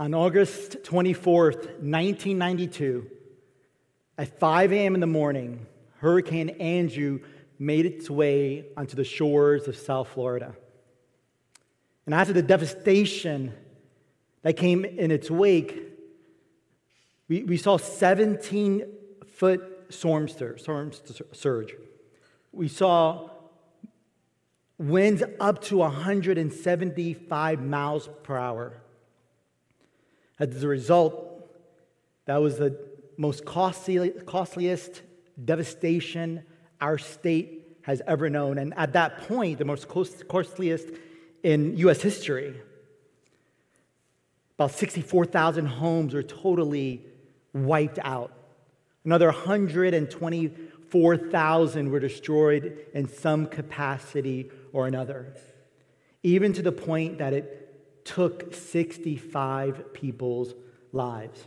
On August 24th, 1992, at 5 a.m. in the morning, Hurricane Andrew made its way onto the shores of South Florida. And after the devastation that came in its wake, we, we saw 17 foot storm, stir, storm surge. We saw winds up to 175 miles per hour. As a result, that was the most costly, costliest devastation our state has ever known. And at that point, the most costliest in US history. About 64,000 homes were totally wiped out. Another 124,000 were destroyed in some capacity or another, even to the point that it took 65 people's lives.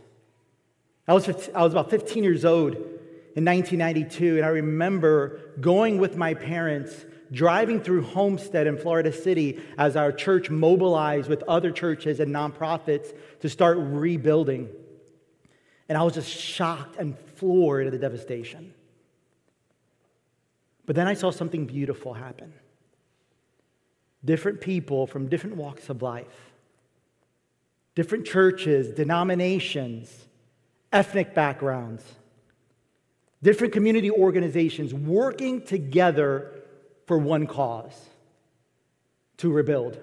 I was, 15, I was about 15 years old in 1992, and I remember going with my parents driving through Homestead in Florida City as our church mobilized with other churches and nonprofits to start rebuilding. And I was just shocked and floored at the devastation. But then I saw something beautiful happen different people from different walks of life, different churches, denominations, ethnic backgrounds, different community organizations working together for one cause to rebuild.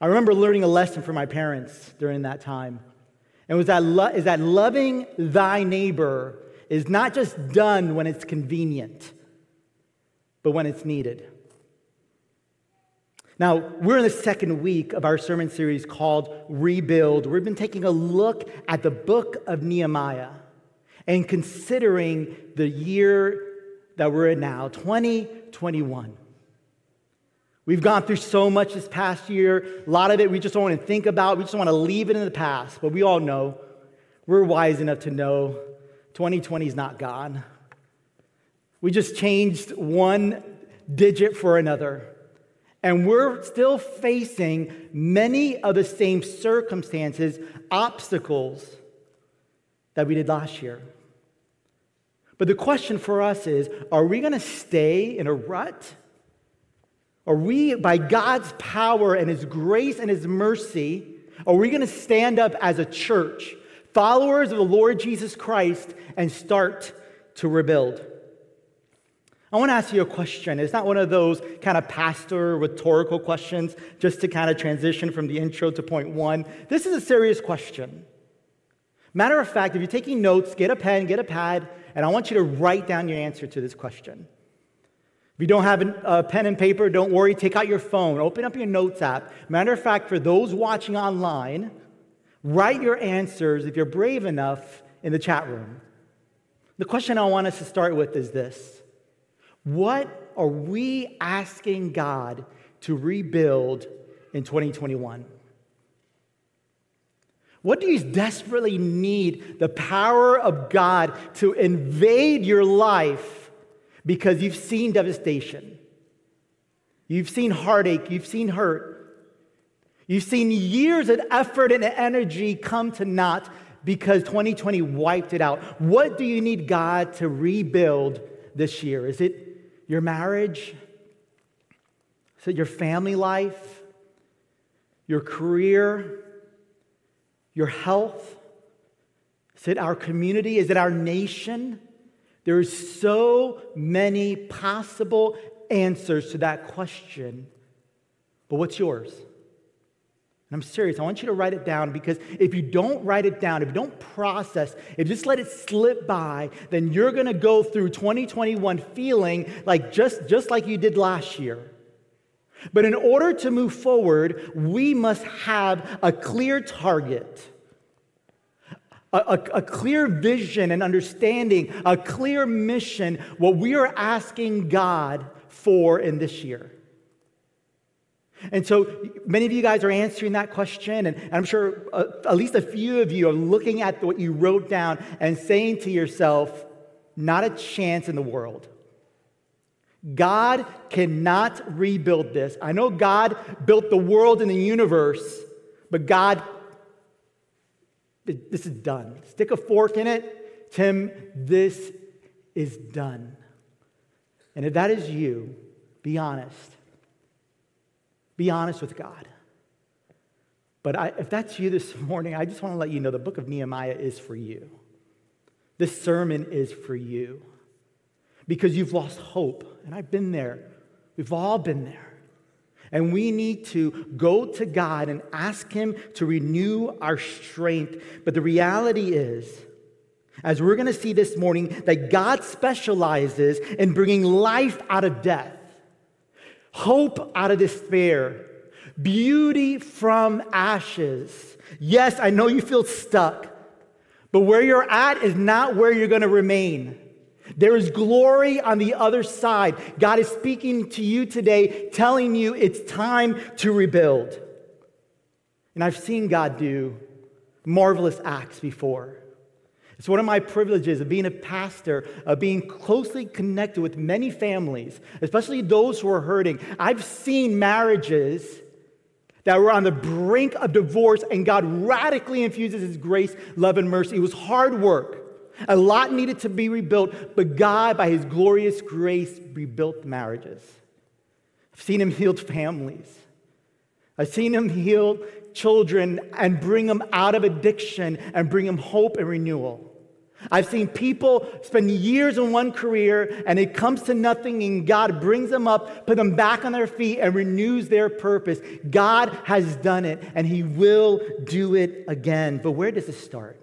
I remember learning a lesson from my parents during that time. And was that, lo- is that loving thy neighbor is not just done when it's convenient, but when it's needed. Now, we're in the second week of our sermon series called Rebuild. We've been taking a look at the book of Nehemiah and considering the year that we're in now, 2021. We've gone through so much this past year. A lot of it we just don't want to think about. We just want to leave it in the past. But we all know, we're wise enough to know 2020 is not gone. We just changed one digit for another. And we're still facing many of the same circumstances, obstacles that we did last year. But the question for us is are we going to stay in a rut? Are we, by God's power and His grace and His mercy, are we going to stand up as a church, followers of the Lord Jesus Christ, and start to rebuild? I want to ask you a question. It's not one of those kind of pastor rhetorical questions just to kind of transition from the intro to point one. This is a serious question. Matter of fact, if you're taking notes, get a pen, get a pad, and I want you to write down your answer to this question. If you don't have a pen and paper, don't worry, take out your phone, open up your notes app. Matter of fact, for those watching online, write your answers, if you're brave enough, in the chat room. The question I want us to start with is this what are we asking God to rebuild in 2021? What do you desperately need the power of God to invade your life because you've seen devastation? You've seen heartache, you've seen hurt. You've seen years of effort and energy come to naught because 2020 wiped it out. What do you need God to rebuild this year? Is it your marriage? Is it your family life? Your career? Your health? Is it our community? Is it our nation? There's so many possible answers to that question. But what's yours? And I'm serious, I want you to write it down because if you don't write it down, if you don't process, if you just let it slip by, then you're gonna go through 2021 feeling like just, just like you did last year. But in order to move forward, we must have a clear target, a, a, a clear vision and understanding, a clear mission, what we are asking God for in this year. And so many of you guys are answering that question, and I'm sure uh, at least a few of you are looking at what you wrote down and saying to yourself, not a chance in the world. God cannot rebuild this. I know God built the world and the universe, but God this is done. Stick a fork in it. Tim, this is done. And if that is you, be honest. Be honest with God. But I, if that's you this morning, I just want to let you know the book of Nehemiah is for you. This sermon is for you because you've lost hope. And I've been there. We've all been there. And we need to go to God and ask Him to renew our strength. But the reality is, as we're going to see this morning, that God specializes in bringing life out of death, hope out of despair, beauty from ashes. Yes, I know you feel stuck, but where you're at is not where you're going to remain. There is glory on the other side. God is speaking to you today, telling you it's time to rebuild. And I've seen God do marvelous acts before. It's one of my privileges of being a pastor, of being closely connected with many families, especially those who are hurting. I've seen marriages that were on the brink of divorce, and God radically infuses His grace, love, and mercy. It was hard work. A lot needed to be rebuilt, but God, by His glorious grace, rebuilt marriages. I've seen Him heal families. I've seen Him heal children and bring them out of addiction and bring them hope and renewal. I've seen people spend years in one career and it comes to nothing, and God brings them up, put them back on their feet, and renews their purpose. God has done it and He will do it again. But where does it start?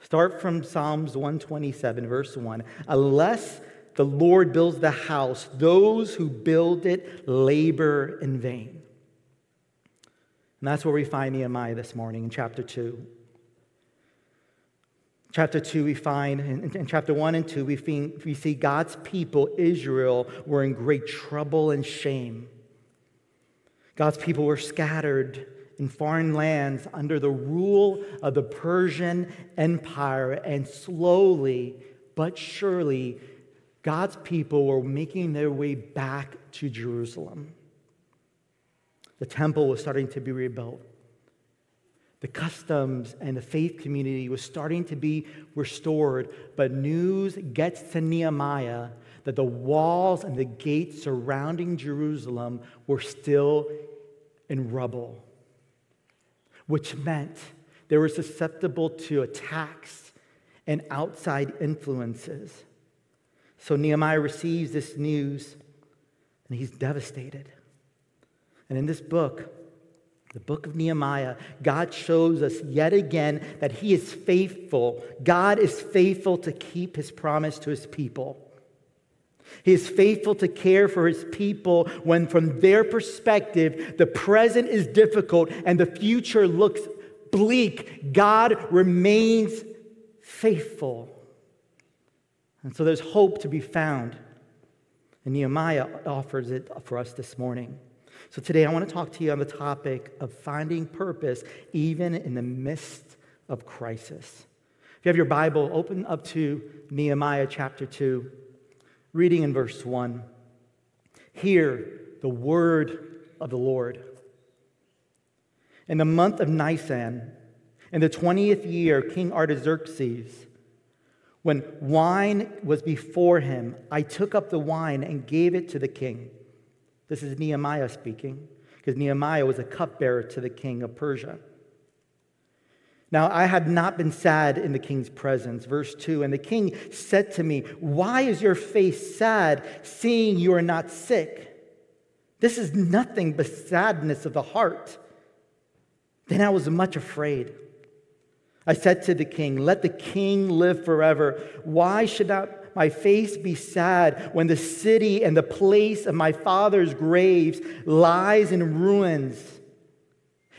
Start from Psalms 127, verse 1. Unless the Lord builds the house, those who build it labor in vain. And that's where we find Nehemiah this morning in chapter 2. Chapter 2, we find, in, in chapter 1 and 2, we, find, we see God's people, Israel, were in great trouble and shame. God's people were scattered in foreign lands under the rule of the Persian Empire, and slowly but surely, God's people were making their way back to Jerusalem. The temple was starting to be rebuilt. The customs and the faith community was starting to be restored, but news gets to Nehemiah that the walls and the gates surrounding Jerusalem were still in rubble, which meant they were susceptible to attacks and outside influences. So Nehemiah receives this news and he's devastated. And in this book, the book of Nehemiah, God shows us yet again that He is faithful. God is faithful to keep His promise to His people. He is faithful to care for His people when, from their perspective, the present is difficult and the future looks bleak. God remains faithful. And so there's hope to be found. And Nehemiah offers it for us this morning. So today I want to talk to you on the topic of finding purpose even in the midst of crisis. If you have your Bible, open up to Nehemiah chapter 2, reading in verse 1. Hear the word of the Lord. In the month of Nisan, in the 20th year, King Artaxerxes, when wine was before him, I took up the wine and gave it to the king. This is Nehemiah speaking, because Nehemiah was a cupbearer to the king of Persia. Now, I had not been sad in the king's presence. Verse 2 And the king said to me, Why is your face sad, seeing you are not sick? This is nothing but sadness of the heart. Then I was much afraid. I said to the king, Let the king live forever. Why should not my face be sad when the city and the place of my father's graves lies in ruins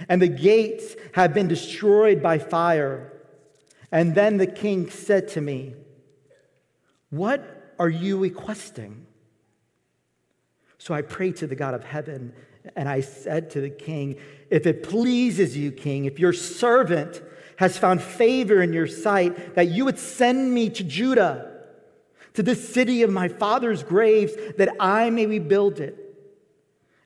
and the gates have been destroyed by fire. And then the king said to me, What are you requesting? So I prayed to the God of heaven and I said to the king, If it pleases you, king, if your servant has found favor in your sight, that you would send me to Judah to this city of my father's graves, that I may rebuild it.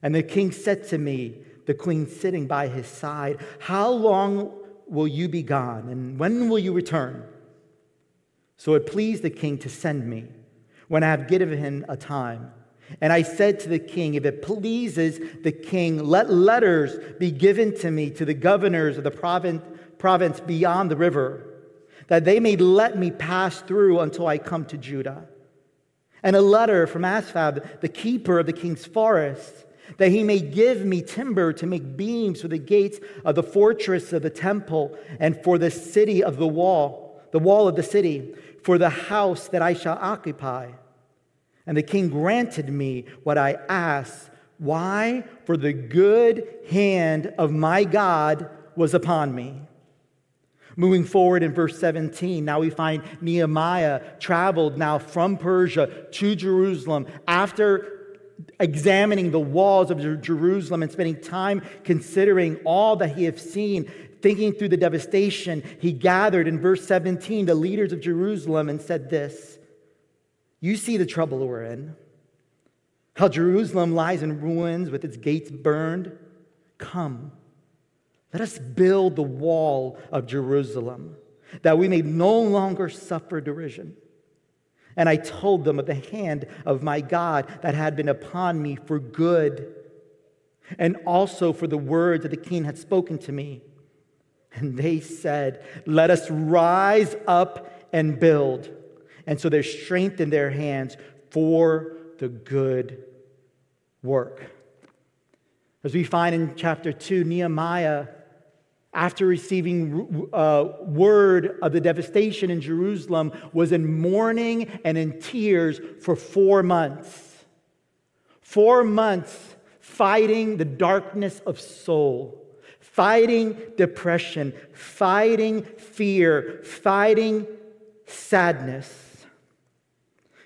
And the king said to me, the queen sitting by his side, How long will you be gone? And when will you return? So it pleased the king to send me when I have given him a time. And I said to the king, If it pleases the king, let letters be given to me to the governors of the province, province beyond the river, that they may let me pass through until I come to Judah. And a letter from Asaph, the keeper of the king's forest, that he may give me timber to make beams for the gates of the fortress of the temple and for the city of the wall, the wall of the city, for the house that I shall occupy. And the king granted me what I asked. Why? For the good hand of my God was upon me. Moving forward in verse 17, now we find Nehemiah traveled now from Persia to Jerusalem after examining the walls of Jerusalem and spending time considering all that he had seen, thinking through the devastation. He gathered in verse 17 the leaders of Jerusalem and said this You see the trouble we're in. How Jerusalem lies in ruins with its gates burned. Come let us build the wall of Jerusalem that we may no longer suffer derision. And I told them of the hand of my God that had been upon me for good, and also for the words that the king had spoken to me. And they said, Let us rise up and build. And so there's strength in their hands for the good work. As we find in chapter 2, Nehemiah after receiving uh, word of the devastation in Jerusalem, was in mourning and in tears for four months. Four months fighting the darkness of soul, fighting depression, fighting fear, fighting sadness.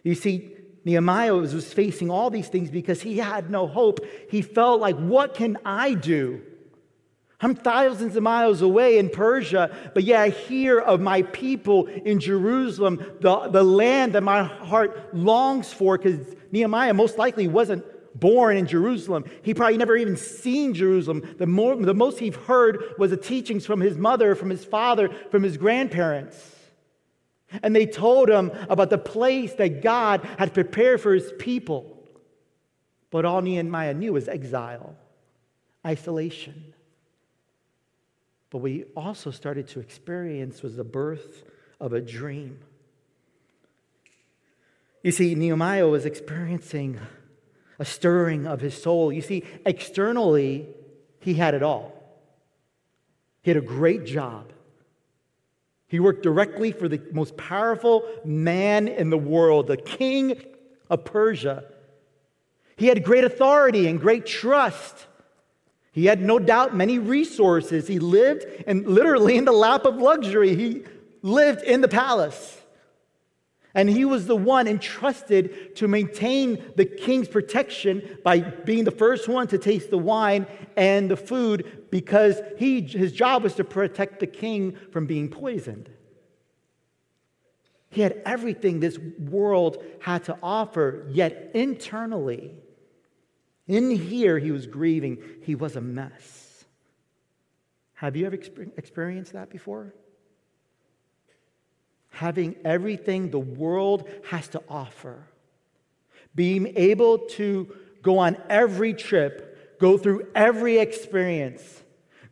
You see, Nehemiah was, was facing all these things because he had no hope. He felt like, what can I do? I'm thousands of miles away in Persia, but yet I hear of my people in Jerusalem, the, the land that my heart longs for, because Nehemiah most likely wasn't born in Jerusalem. He probably never even seen Jerusalem. The, more, the most he heard was the teachings from his mother, from his father, from his grandparents. And they told him about the place that God had prepared for his people. But all Nehemiah knew was exile, isolation. But we also started to experience was the birth of a dream. You see, Nehemiah was experiencing a stirring of his soul. You see, externally, he had it all. He had a great job. He worked directly for the most powerful man in the world, the king of Persia. He had great authority and great trust. He had no doubt many resources. He lived and literally in the lap of luxury. He lived in the palace. And he was the one entrusted to maintain the king's protection by being the first one to taste the wine and the food because he, his job was to protect the king from being poisoned. He had everything this world had to offer, yet internally, in here, he was grieving. He was a mess. Have you ever experienced that before? Having everything the world has to offer, being able to go on every trip, go through every experience,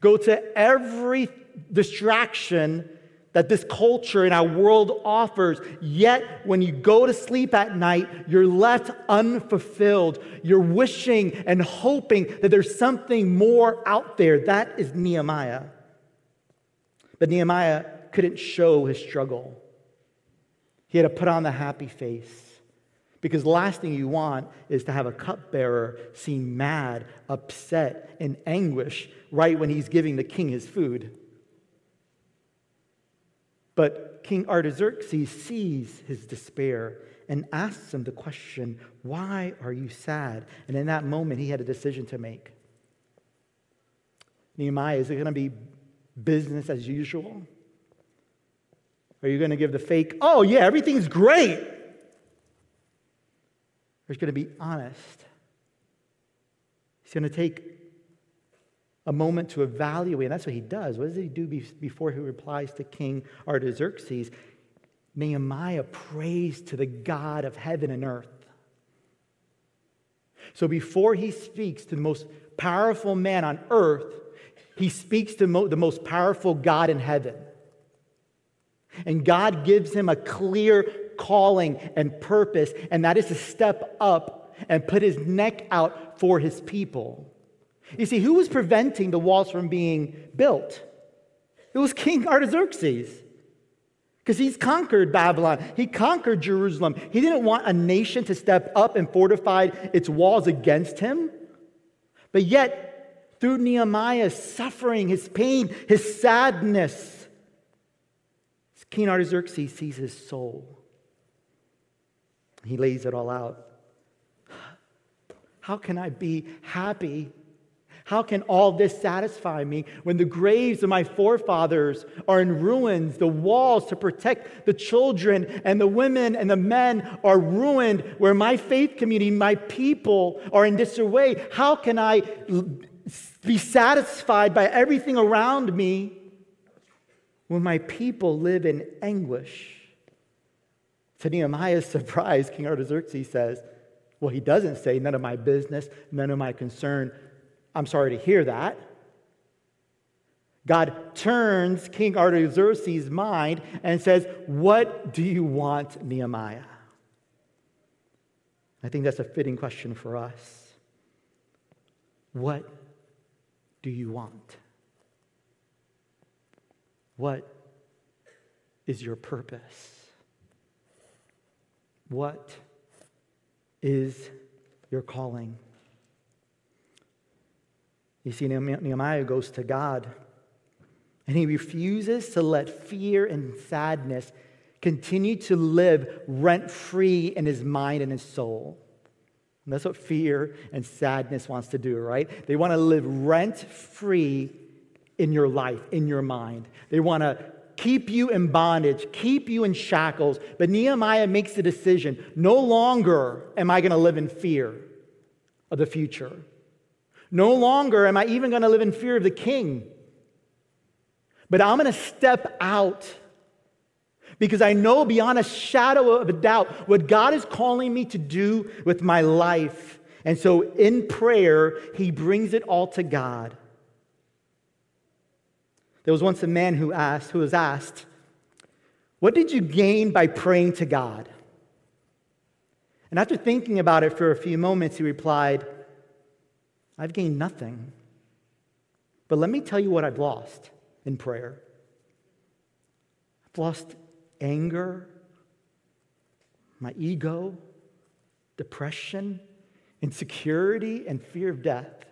go to every distraction that this culture and our world offers. Yet, when you go to sleep at night, you're left unfulfilled. You're wishing and hoping that there's something more out there. That is Nehemiah. But Nehemiah couldn't show his struggle, he had to put on the happy face. Because the last thing you want is to have a cupbearer seem mad, upset, and anguish right when he's giving the king his food. But King Artaxerxes sees his despair and asks him the question, Why are you sad? And in that moment, he had a decision to make. Nehemiah, is it going to be business as usual? Are you going to give the fake, oh, yeah, everything's great? Or he's going to be honest. He's going to take a moment to evaluate. And that's what he does. What does he do before he replies to King Artaxerxes? Nehemiah prays to the God of heaven and earth. So before he speaks to the most powerful man on earth, he speaks to the most powerful God in heaven. And God gives him a clear calling and purpose, and that is to step up and put his neck out for his people. You see, who was preventing the walls from being built? It was King Artaxerxes. Because he's conquered Babylon. He conquered Jerusalem. He didn't want a nation to step up and fortify its walls against him. But yet, through Nehemiah's suffering, his pain, his sadness, King Artaxerxes sees his soul. He lays it all out. How can I be happy how can all this satisfy me when the graves of my forefathers are in ruins? The walls to protect the children and the women and the men are ruined, where my faith community, my people are in disarray. How can I be satisfied by everything around me when my people live in anguish? To Nehemiah's surprise, King Artaxerxes says, Well, he doesn't say, None of my business, none of my concern. I'm sorry to hear that. God turns King Artaxerxes' mind and says, What do you want, Nehemiah? I think that's a fitting question for us. What do you want? What is your purpose? What is your calling? You see, Nehemiah goes to God and he refuses to let fear and sadness continue to live rent free in his mind and his soul. And that's what fear and sadness wants to do, right? They want to live rent free in your life, in your mind. They want to keep you in bondage, keep you in shackles. But Nehemiah makes the decision no longer am I going to live in fear of the future. No longer am I even going to live in fear of the king, but I'm going to step out because I know beyond a shadow of a doubt what God is calling me to do with my life. And so in prayer, he brings it all to God. There was once a man who asked, who was asked, What did you gain by praying to God? And after thinking about it for a few moments, he replied, I've gained nothing. But let me tell you what I've lost in prayer. I've lost anger, my ego, depression, insecurity, and fear of death.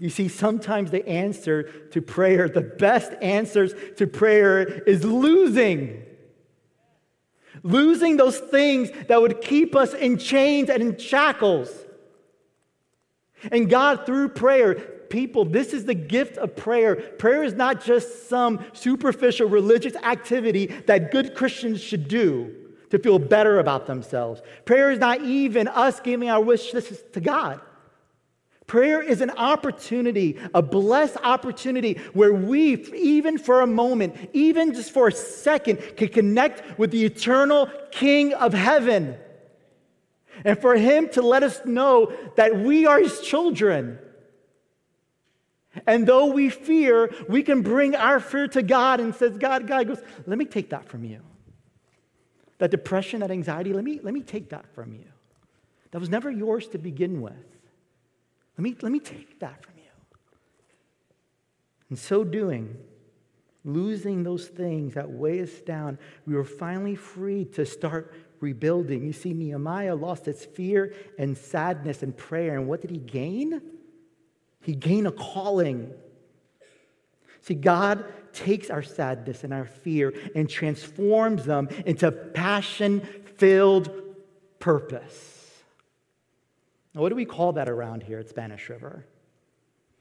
You see, sometimes the answer to prayer, the best answers to prayer, is losing. Losing those things that would keep us in chains and in shackles. And God, through prayer, people, this is the gift of prayer. Prayer is not just some superficial religious activity that good Christians should do to feel better about themselves. Prayer is not even us giving our wishes to God. Prayer is an opportunity, a blessed opportunity where we, even for a moment, even just for a second, can connect with the eternal King of heaven and for Him to let us know that we are His children. And though we fear, we can bring our fear to God and says, God, God goes, let me take that from you. That depression, that anxiety, let me, let me take that from you. That was never yours to begin with. Let me, let me take that from you. In so doing, losing those things that weigh us down, we were finally free to start rebuilding. You see, Nehemiah lost his fear and sadness and prayer. And what did he gain? He gained a calling. See, God takes our sadness and our fear and transforms them into passion filled purpose. Now, what do we call that around here at Spanish River?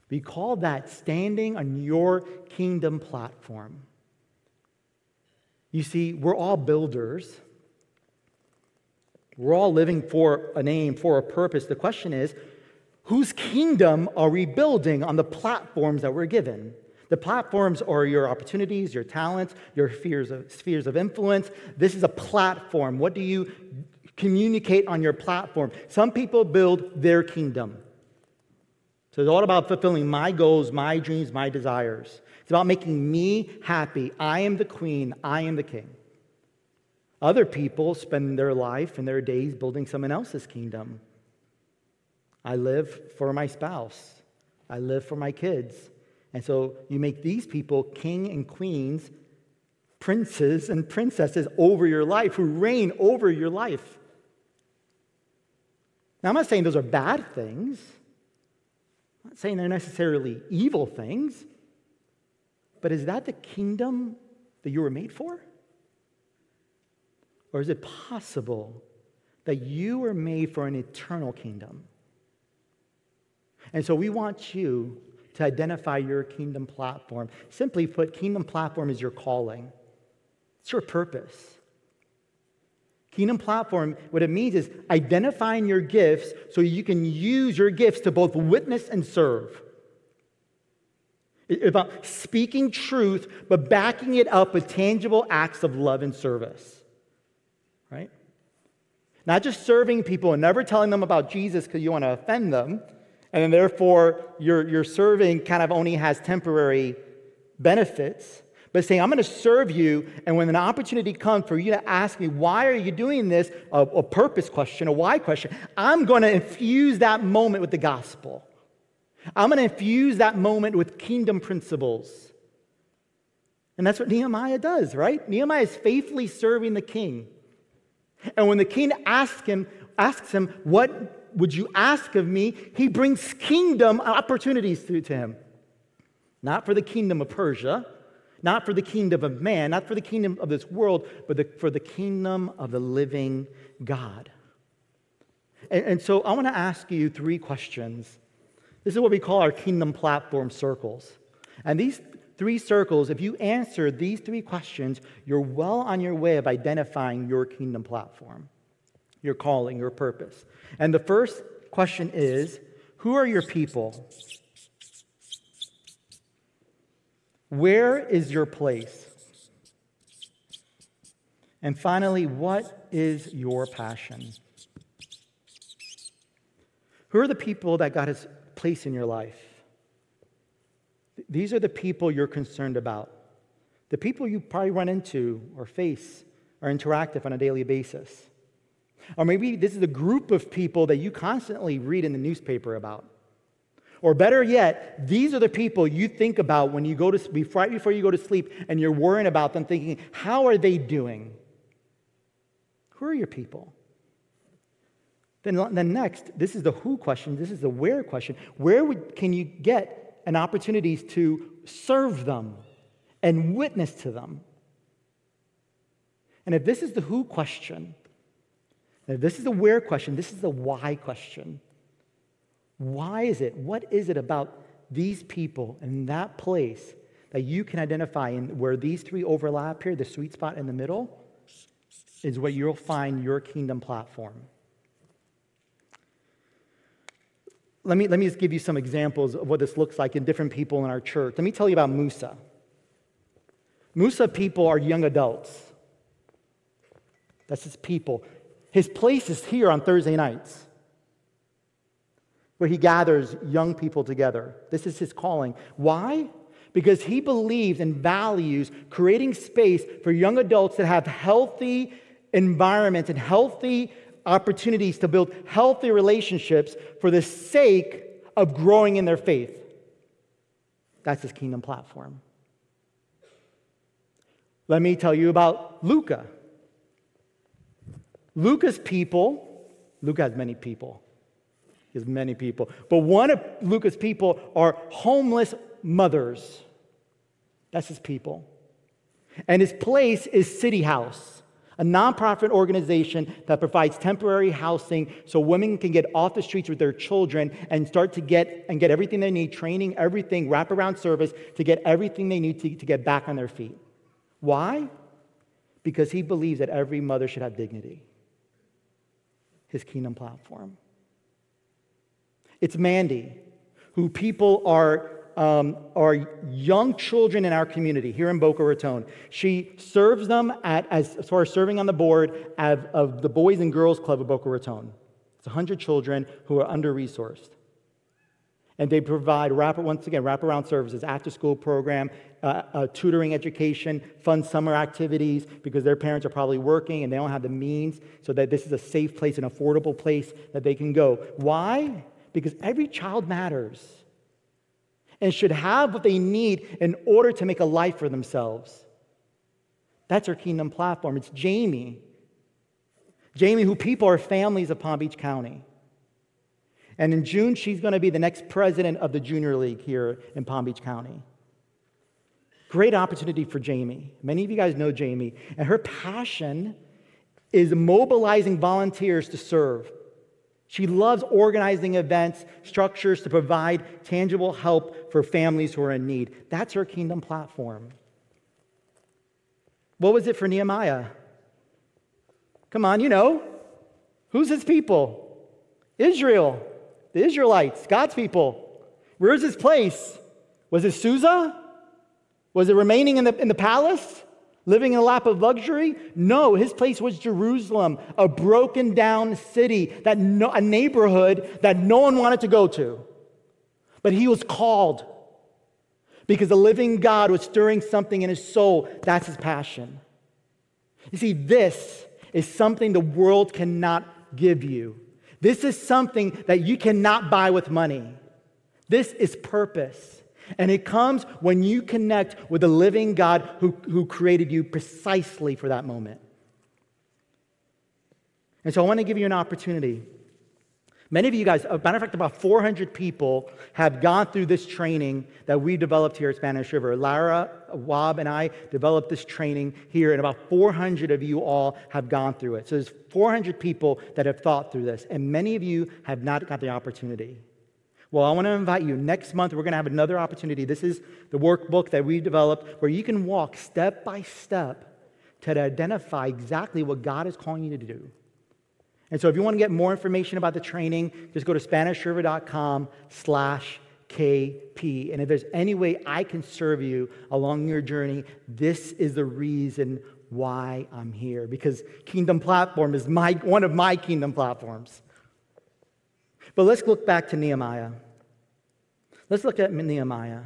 We call that standing on your kingdom platform. You see, we're all builders. We're all living for a name, for a purpose. The question is, Whose kingdom are we building on the platforms that we're given? The platforms are your opportunities, your talents, your spheres of, spheres of influence. This is a platform. What do you communicate on your platform? Some people build their kingdom. So it's all about fulfilling my goals, my dreams, my desires. It's about making me happy. I am the queen, I am the king. Other people spend their life and their days building someone else's kingdom. I live for my spouse, I live for my kids. And so you make these people king and queens, princes and princesses over your life who reign over your life. Now, I'm not saying those are bad things. I'm not saying they're necessarily evil things. But is that the kingdom that you were made for? Or is it possible that you were made for an eternal kingdom? And so we want you to identify your kingdom platform. Simply put, kingdom platform is your calling, it's your purpose. Kingdom platform, what it means is identifying your gifts so you can use your gifts to both witness and serve. It's about speaking truth, but backing it up with tangible acts of love and service. Right? Not just serving people and never telling them about Jesus because you want to offend them, and therefore your, your serving kind of only has temporary benefits, but saying, I'm going to serve you, and when an opportunity comes for you to ask me, why are you doing this? A, a purpose question, a why question, I'm going to infuse that moment with the gospel. I'm going to infuse that moment with kingdom principles. And that's what Nehemiah does, right? Nehemiah is faithfully serving the king. And when the king asks him, asks him, What would you ask of me? He brings kingdom opportunities to, to him. Not for the kingdom of Persia, not for the kingdom of man, not for the kingdom of this world, but the, for the kingdom of the living God. And, and so I want to ask you three questions. This is what we call our kingdom platform circles. And these three circles, if you answer these three questions, you're well on your way of identifying your kingdom platform your calling, your purpose. And the first question is Who are your people? Where is your place? And finally, what is your passion? Who are the people that God has placed in your life? These are the people you're concerned about. The people you probably run into or face or interact with on a daily basis. Or maybe this is a group of people that you constantly read in the newspaper about. Or better yet, these are the people you think about when you go to sleep, right before you go to sleep, and you're worrying about them, thinking, how are they doing? Who are your people? Then, then next, this is the who question, this is the where question. Where would, can you get an opportunities to serve them and witness to them? And if this is the who question, if this is the where question, this is the why question. Why is it? What is it about these people and that place that you can identify and where these three overlap here, the sweet spot in the middle, is where you'll find your kingdom platform. Let me, let me just give you some examples of what this looks like in different people in our church. Let me tell you about Musa. Musa people are young adults. That's his people. His place is here on Thursday nights, where he gathers young people together. This is his calling. Why? Because he believes and values creating space for young adults that have healthy environments and healthy opportunities to build healthy relationships for the sake of growing in their faith. That's his kingdom platform. Let me tell you about Luca. Luca's people, Luca has many people. He has many people. But one of Luca's people are homeless mothers. That's his people. And his place is City House, a nonprofit organization that provides temporary housing so women can get off the streets with their children and start to get and get everything they need, training, everything, wraparound service to get everything they need to, to get back on their feet. Why? Because he believes that every mother should have dignity his kingdom platform. It's Mandy, who people are, um, young children in our community here in Boca Raton. She serves them at, as, as far as serving on the board of, of the Boys and Girls Club of Boca Raton. It's 100 children who are under resourced. And they provide, wrap, once again, wraparound services, after school program, uh, uh, tutoring education, fun summer activities, because their parents are probably working and they don't have the means, so that this is a safe place, an affordable place that they can go. Why? Because every child matters and should have what they need in order to make a life for themselves. That's our kingdom platform. It's Jamie. Jamie, who people are families of Palm Beach County. And in June, she's going to be the next president of the Junior League here in Palm Beach County. Great opportunity for Jamie. Many of you guys know Jamie, and her passion is mobilizing volunteers to serve. She loves organizing events, structures to provide tangible help for families who are in need. That's her kingdom platform. What was it for Nehemiah? Come on, you know. Who's his people? Israel the Israelites, God's people. Where's his place? Was it Susa? Was it remaining in the, in the palace? Living in a lap of luxury? No, his place was Jerusalem, a broken down city, that no, a neighborhood that no one wanted to go to. But he was called because the living God was stirring something in his soul. That's his passion. You see, this is something the world cannot give you. This is something that you cannot buy with money. This is purpose. And it comes when you connect with the living God who, who created you precisely for that moment. And so I want to give you an opportunity Many of you guys, a matter of fact, about 400 people have gone through this training that we developed here at Spanish River. Lara, Wab, and I developed this training here, and about 400 of you all have gone through it. So there's 400 people that have thought through this, and many of you have not got the opportunity. Well, I want to invite you. Next month, we're going to have another opportunity. This is the workbook that we developed where you can walk step by step to identify exactly what God is calling you to do. And so if you want to get more information about the training, just go to SpanishRiver.com slash KP. And if there's any way I can serve you along your journey, this is the reason why I'm here. Because Kingdom Platform is my, one of my Kingdom platforms. But let's look back to Nehemiah. Let's look at Nehemiah.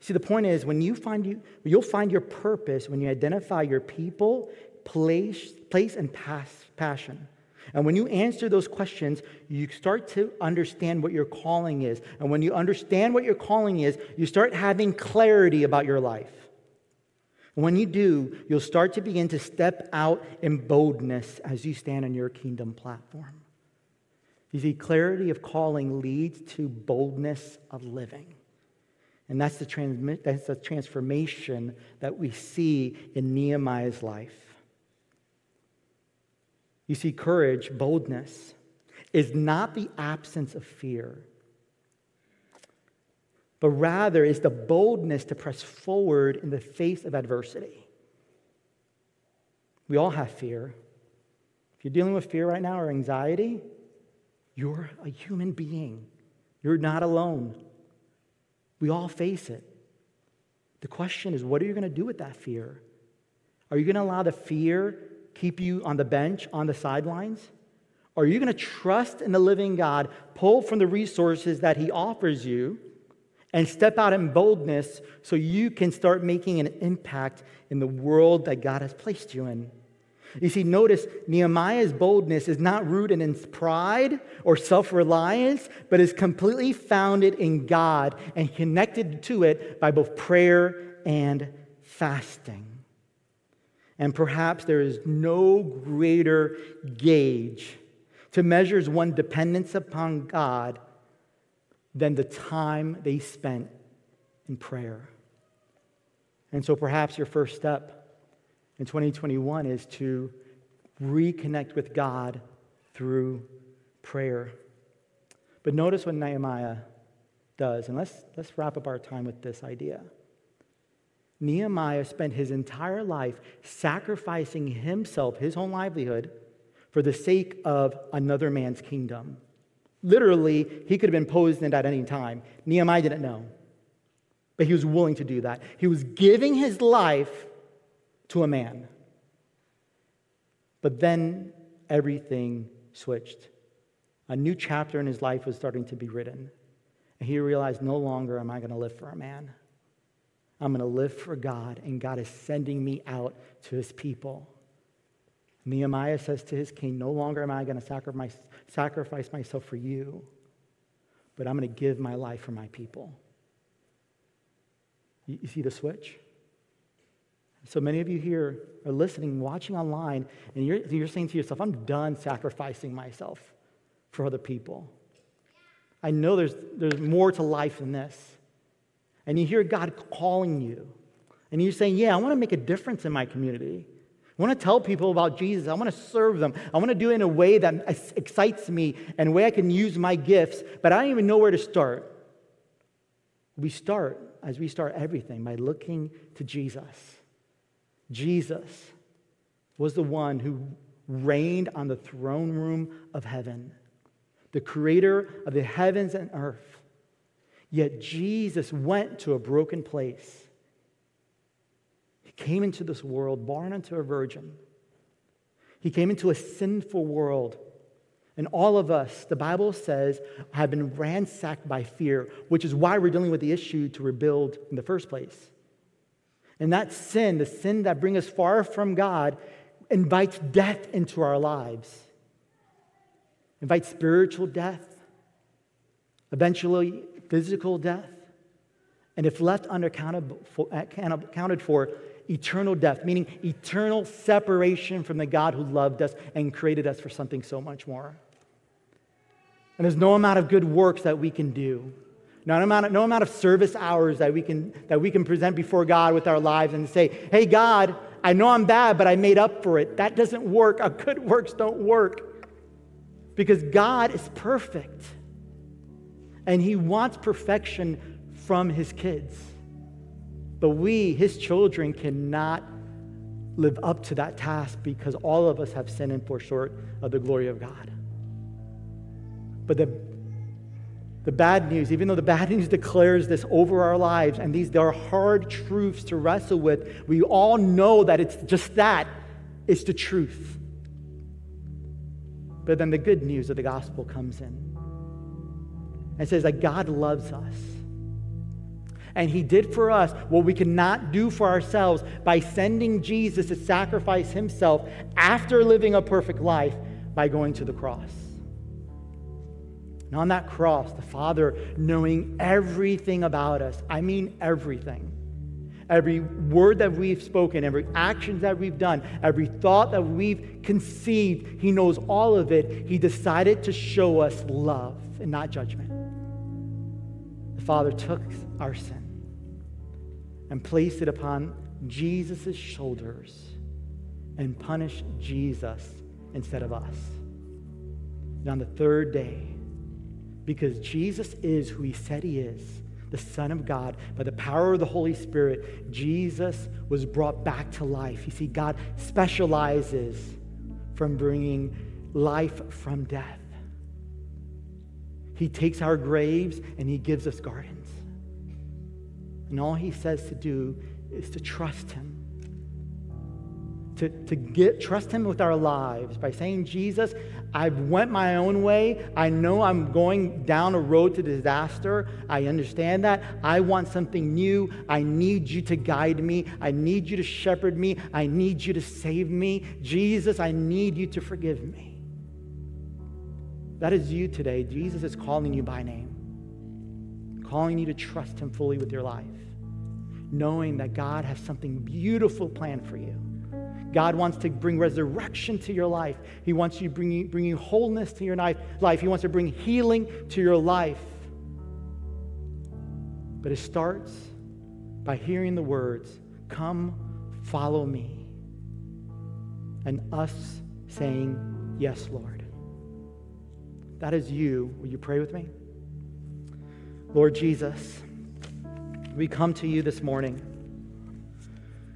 See, the point is when you find you, you'll find your purpose when you identify your people, place, place and pass, passion. And when you answer those questions, you start to understand what your calling is. And when you understand what your calling is, you start having clarity about your life. And when you do, you'll start to begin to step out in boldness as you stand on your kingdom platform. You see, clarity of calling leads to boldness of living. And that's the, transmi- that's the transformation that we see in Nehemiah's life. You see, courage, boldness, is not the absence of fear, but rather is the boldness to press forward in the face of adversity. We all have fear. If you're dealing with fear right now or anxiety, you're a human being. You're not alone. We all face it. The question is, what are you going to do with that fear? Are you going to allow the fear keep you on the bench, on the sidelines? Or are you going to trust in the living God, pull from the resources that He offers you, and step out in boldness so you can start making an impact in the world that God has placed you in? You see, notice Nehemiah's boldness is not rooted in pride or self reliance, but is completely founded in God and connected to it by both prayer and fasting. And perhaps there is no greater gauge to measure one's dependence upon God than the time they spent in prayer. And so perhaps your first step in 2021 is to reconnect with God through prayer. But notice what Nehemiah does, and let's, let's wrap up our time with this idea. Nehemiah spent his entire life sacrificing himself, his own livelihood, for the sake of another man's kingdom. Literally, he could have been poisoned at any time. Nehemiah didn't know, but he was willing to do that. He was giving his life to a man. But then everything switched. A new chapter in his life was starting to be written. And he realized no longer am I going to live for a man. I'm going to live for God, and God is sending me out to his people. Nehemiah says to his king, No longer am I going to sacrifice, myself for you, but I'm going to give my life for my people. You see the switch? So many of you here are listening, watching online, and you're, you're saying to yourself, I'm done sacrificing myself for other people. I know there's, there's more to life than this. And you hear God calling you, and you're saying, Yeah, I want to make a difference in my community. I want to tell people about Jesus. I want to serve them. I want to do it in a way that excites me and a way I can use my gifts, but I don't even know where to start. We start, as we start everything, by looking to Jesus. Jesus was the one who reigned on the throne room of heaven, the creator of the heavens and earth. Yet Jesus went to a broken place He came into this world born unto a virgin. He came into a sinful world. And all of us, the Bible says, have been ransacked by fear, which is why we're dealing with the issue to rebuild in the first place. And that sin, the sin that brings us far from God, invites death into our lives, invites spiritual death, eventually physical death. And if left unaccounted for, eternal death, meaning eternal separation from the God who loved us and created us for something so much more. And there's no amount of good works that we can do, no amount of, no amount of service hours that we, can, that we can present before God with our lives and say, hey, God, I know I'm bad, but I made up for it. That doesn't work. Our good works don't work because God is perfect and He wants perfection from His kids. But we, his children, cannot live up to that task because all of us have sinned and fall short of the glory of God. But the, the bad news, even though the bad news declares this over our lives, and these are hard truths to wrestle with, we all know that it's just that it's the truth. But then the good news of the gospel comes in and says that God loves us and he did for us what we cannot do for ourselves by sending Jesus to sacrifice himself after living a perfect life by going to the cross. And on that cross, the Father, knowing everything about us, I mean everything, every word that we've spoken, every action that we've done, every thought that we've conceived, He knows all of it. He decided to show us love and not judgment. The Father took our sin and placed it upon Jesus' shoulders and punished Jesus instead of us. And on the third day, because Jesus is who he said he is, the Son of God, by the power of the Holy Spirit, Jesus was brought back to life. You see, God specializes from bringing life from death. He takes our graves and he gives us gardens. And all he says to do is to trust him. To, to get trust him with our lives by saying, Jesus, I've went my own way. I know I'm going down a road to disaster. I understand that. I want something new. I need you to guide me. I need you to shepherd me. I need you to save me. Jesus, I need you to forgive me. That is you today. Jesus is calling you by name, calling you to trust him fully with your life knowing that God has something beautiful planned for you. God wants to bring resurrection to your life. He wants you bring, bring you wholeness to your life. He wants to bring healing to your life. But it starts by hearing the words, Come, follow me. And us saying, Yes, Lord. That is you. Will you pray with me? Lord Jesus, we come to you this morning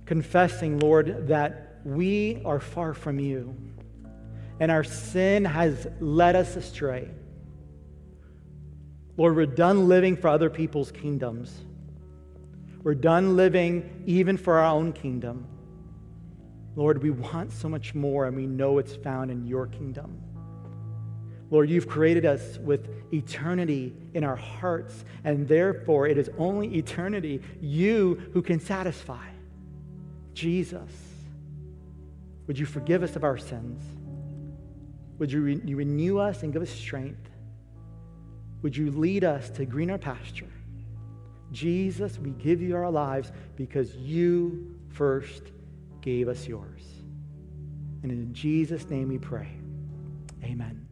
confessing, Lord, that we are far from you and our sin has led us astray. Lord, we're done living for other people's kingdoms. We're done living even for our own kingdom. Lord, we want so much more, and we know it's found in your kingdom. Lord, you've created us with eternity in our hearts, and therefore it is only eternity, you who can satisfy. Jesus, would you forgive us of our sins? Would you, re- you renew us and give us strength? Would you lead us to greener pasture? Jesus, we give you our lives because you first gave us yours. And in Jesus' name we pray. Amen.